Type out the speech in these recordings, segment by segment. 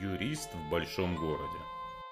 Юрист в большом городе.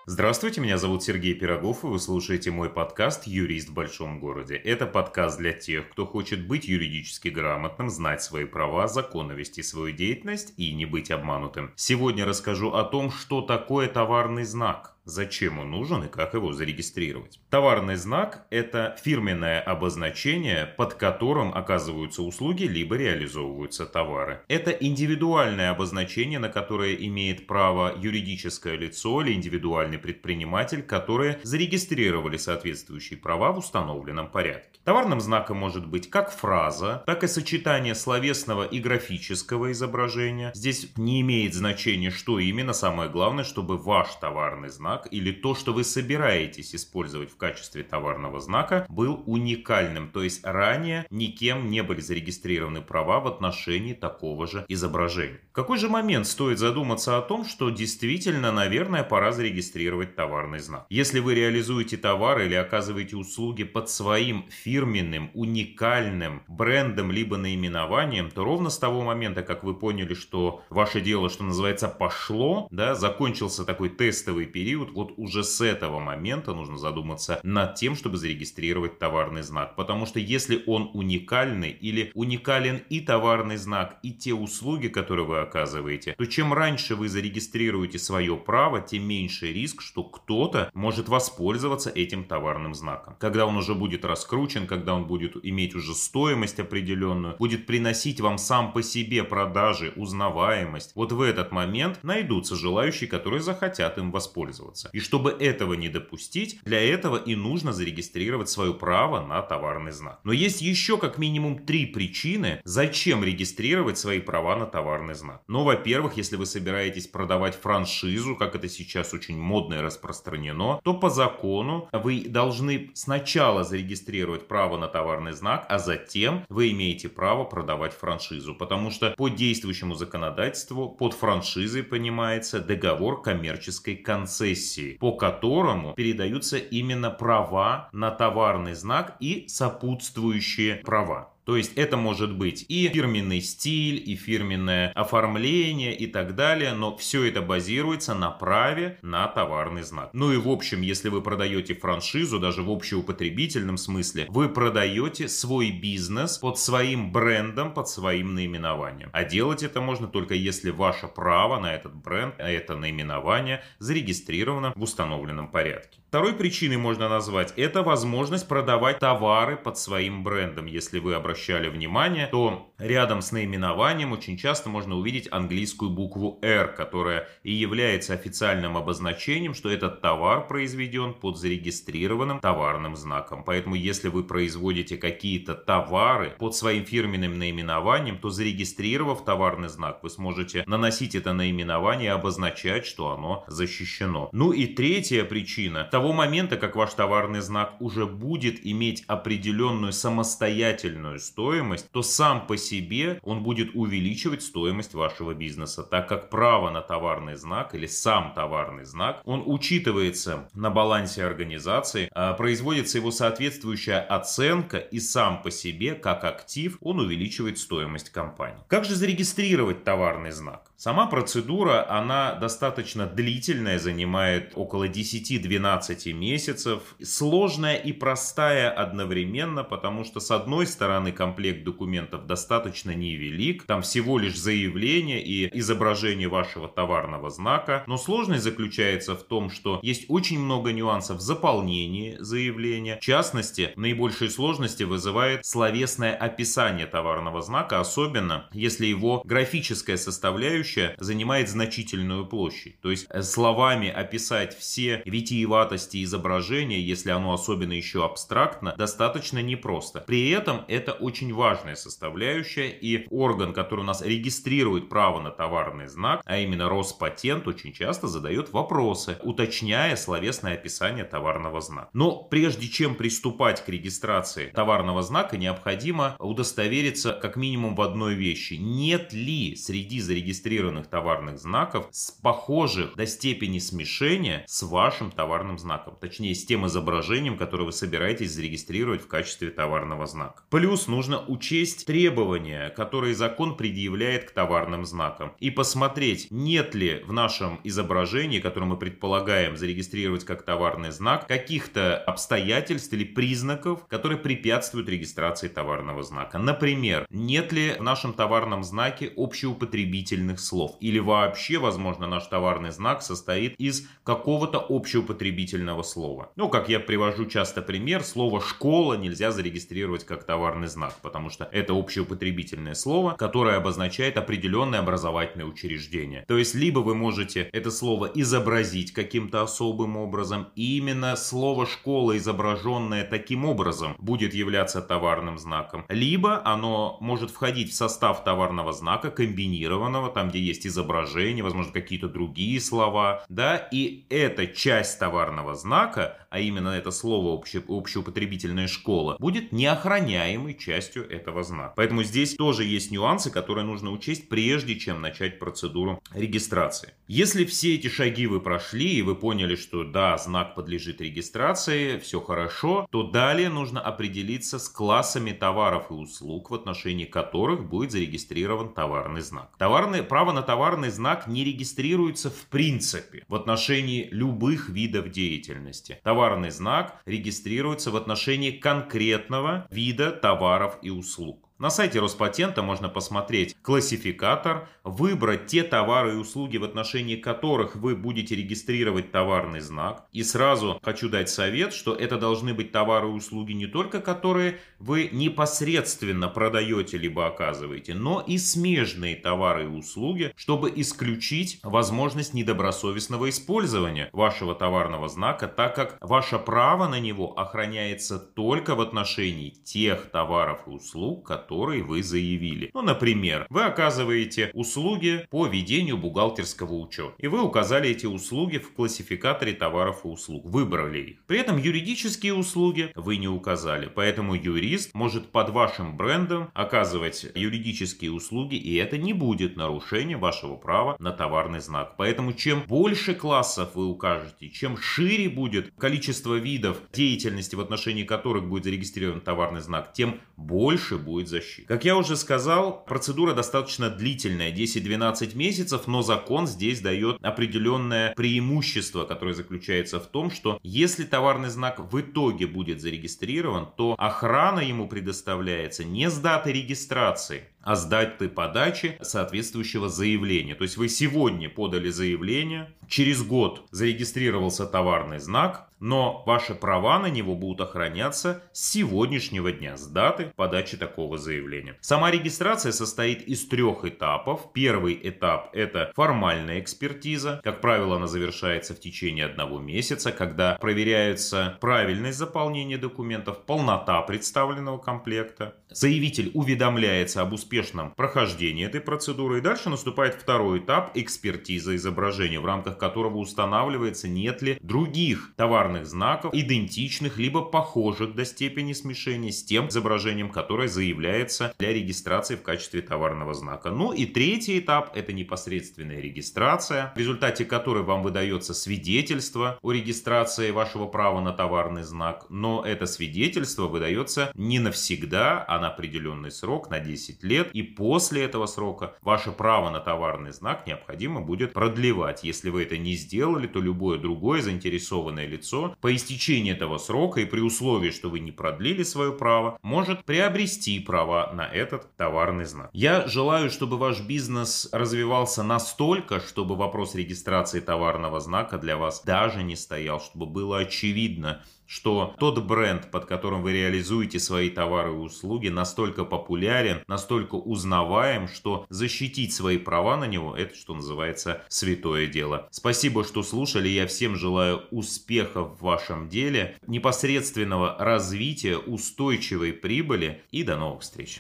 Здравствуйте, меня зовут Сергей Пирогов, и вы слушаете мой подкаст «Юрист в большом городе». Это подкаст для тех, кто хочет быть юридически грамотным, знать свои права, законно вести свою деятельность и не быть обманутым. Сегодня расскажу о том, что такое товарный знак – зачем он нужен и как его зарегистрировать. Товарный знак – это фирменное обозначение, под которым оказываются услуги либо реализовываются товары. Это индивидуальное обозначение, на которое имеет право юридическое лицо или индивидуальный предприниматель, которые зарегистрировали соответствующие права в установленном порядке. Товарным знаком может быть как фраза, так и сочетание словесного и графического изображения. Здесь не имеет значения, что именно, самое главное, чтобы ваш товарный знак знак или то, что вы собираетесь использовать в качестве товарного знака, был уникальным. То есть ранее никем не были зарегистрированы права в отношении такого же изображения. В какой же момент стоит задуматься о том, что действительно, наверное, пора зарегистрировать товарный знак? Если вы реализуете товар или оказываете услуги под своим фирменным, уникальным брендом либо наименованием, то ровно с того момента, как вы поняли, что ваше дело, что называется, пошло, да, закончился такой тестовый период, вот уже с этого момента нужно задуматься над тем, чтобы зарегистрировать товарный знак. Потому что если он уникальный или уникален и товарный знак, и те услуги, которые вы оказываете, то чем раньше вы зарегистрируете свое право, тем меньше риск, что кто-то может воспользоваться этим товарным знаком. Когда он уже будет раскручен, когда он будет иметь уже стоимость определенную, будет приносить вам сам по себе продажи, узнаваемость, вот в этот момент найдутся желающие, которые захотят им воспользоваться пользоваться. И чтобы этого не допустить, для этого и нужно зарегистрировать свое право на товарный знак. Но есть еще как минимум три причины, зачем регистрировать свои права на товарный знак. Ну, во-первых, если вы собираетесь продавать франшизу, как это сейчас очень модно и распространено, то по закону вы должны сначала зарегистрировать право на товарный знак, а затем вы имеете право продавать франшизу. Потому что по действующему законодательству под франшизой понимается договор коммерческой концессии концессии, по которому передаются именно права на товарный знак и сопутствующие права. То есть это может быть и фирменный стиль, и фирменное оформление и так далее, но все это базируется на праве на товарный знак. Ну и в общем, если вы продаете франшизу, даже в общеупотребительном смысле, вы продаете свой бизнес под своим брендом, под своим наименованием. А делать это можно только если ваше право на этот бренд, а это наименование зарегистрировано в установленном порядке. Второй причиной можно назвать это возможность продавать товары под своим брендом. Если вы обращали внимание, то рядом с наименованием очень часто можно увидеть английскую букву R, которая и является официальным обозначением, что этот товар произведен под зарегистрированным товарным знаком. Поэтому если вы производите какие-то товары под своим фирменным наименованием, то зарегистрировав товарный знак, вы сможете наносить это наименование и обозначать, что оно защищено. Ну и третья причина – того момента, как ваш товарный знак уже будет иметь определенную самостоятельную стоимость, то сам по себе он будет увеличивать стоимость вашего бизнеса, так как право на товарный знак или сам товарный знак, он учитывается на балансе организации, а производится его соответствующая оценка и сам по себе, как актив, он увеличивает стоимость компании. Как же зарегистрировать товарный знак? Сама процедура, она достаточно длительная, занимает около 10-12 месяцев. Сложная и простая одновременно, потому что с одной стороны комплект документов достаточно невелик, там всего лишь заявление и изображение вашего товарного знака, но сложность заключается в том, что есть очень много нюансов в заполнении заявления. В частности, наибольшие сложности вызывает словесное описание товарного знака, особенно если его графическая составляющая составляющая занимает значительную площадь. То есть э, словами описать все витиеватости изображения, если оно особенно еще абстрактно, достаточно непросто. При этом это очень важная составляющая, и орган, который у нас регистрирует право на товарный знак, а именно Роспатент, очень часто задает вопросы, уточняя словесное описание товарного знака. Но прежде чем приступать к регистрации товарного знака, необходимо удостовериться как минимум в одной вещи. Нет ли среди зарегистрированных зарегистрированных товарных знаков с похожих до степени смешения с вашим товарным знаком. Точнее, с тем изображением, которое вы собираетесь зарегистрировать в качестве товарного знака. Плюс нужно учесть требования, которые закон предъявляет к товарным знакам. И посмотреть, нет ли в нашем изображении, которое мы предполагаем зарегистрировать как товарный знак, каких-то обстоятельств или признаков, которые препятствуют регистрации товарного знака. Например, нет ли в нашем товарном знаке общеупотребительных слов? Или вообще, возможно, наш товарный знак состоит из какого-то общеупотребительного слова. Ну, как я привожу часто пример, слово «школа» нельзя зарегистрировать как товарный знак, потому что это общеупотребительное слово, которое обозначает определенное образовательное учреждение. То есть, либо вы можете это слово изобразить каким-то особым образом, и именно слово «школа», изображенное таким образом, будет являться товарным знаком, либо оно может входить в состав товарного знака, комбинированного, там, где есть изображение, возможно, какие-то другие слова, да, и эта часть товарного знака, а именно это слово обще, общеупотребительная школа, будет неохраняемой частью этого знака. Поэтому здесь тоже есть нюансы, которые нужно учесть, прежде чем начать процедуру регистрации. Если все эти шаги вы прошли и вы поняли, что да, знак подлежит регистрации, все хорошо, то далее нужно определиться с классами товаров и услуг, в отношении которых будет зарегистрирован товарный знак. Товарный, право на товарный знак не регистрируется в принципе в отношении любых видов деятельности. Товарный знак регистрируется в отношении конкретного вида товаров и услуг. На сайте Роспатента можно посмотреть классификатор, выбрать те товары и услуги, в отношении которых вы будете регистрировать товарный знак. И сразу хочу дать совет, что это должны быть товары и услуги не только которые вы непосредственно продаете либо оказываете, но и смежные товары и услуги, чтобы исключить возможность недобросовестного использования вашего товарного знака, так как ваше право на него охраняется только в отношении тех товаров и услуг, которые который вы заявили. Ну, например, вы оказываете услуги по ведению бухгалтерского учета. И вы указали эти услуги в классификаторе товаров и услуг. Выбрали их. При этом юридические услуги вы не указали. Поэтому юрист может под вашим брендом оказывать юридические услуги, и это не будет нарушением вашего права на товарный знак. Поэтому чем больше классов вы укажете, чем шире будет количество видов деятельности, в отношении которых будет зарегистрирован товарный знак, тем больше будет защита защиты. Как я уже сказал, процедура достаточно длительная, 10-12 месяцев, но закон здесь дает определенное преимущество, которое заключается в том, что если товарный знак в итоге будет зарегистрирован, то охрана ему предоставляется не с даты регистрации, а с даты подачи соответствующего заявления. То есть вы сегодня подали заявление, через год зарегистрировался товарный знак, но ваши права на него будут охраняться с сегодняшнего дня, с даты подачи такого заявления. Сама регистрация состоит из трех этапов. Первый этап – это формальная экспертиза. Как правило, она завершается в течение одного месяца, когда проверяется правильность заполнения документов, полнота представленного комплекта. Заявитель уведомляется об успешном прохождении этой процедуры. И дальше наступает второй этап – экспертиза изображения, в рамках которого устанавливается, нет ли других товарных знаков, идентичных либо похожих до степени смешения с тем изображением, которое заявляется для регистрации в качестве товарного знака. Ну и третий этап – это непосредственная регистрация, в результате которой вам выдается свидетельство о регистрации вашего права на товарный знак, но это свидетельство выдается не навсегда, а на определенный срок, на 10 лет, и после этого срока ваше право на товарный знак необходимо будет продлевать. Если вы это не сделали, то любое другое заинтересованное лицо по истечении этого срока и при условии, что вы не продлили свое право, может приобрести права на этот товарный знак. Я желаю, чтобы ваш бизнес развивался настолько, чтобы вопрос регистрации товарного знака для вас даже не стоял, чтобы было очевидно, что тот бренд, под которым вы реализуете свои товары и услуги, настолько популярен, настолько узнаваем, что защитить свои права на него – это, что называется, святое дело. Спасибо, что слушали. Я всем желаю успехов в вашем деле, непосредственного развития, устойчивой прибыли и до новых встреч.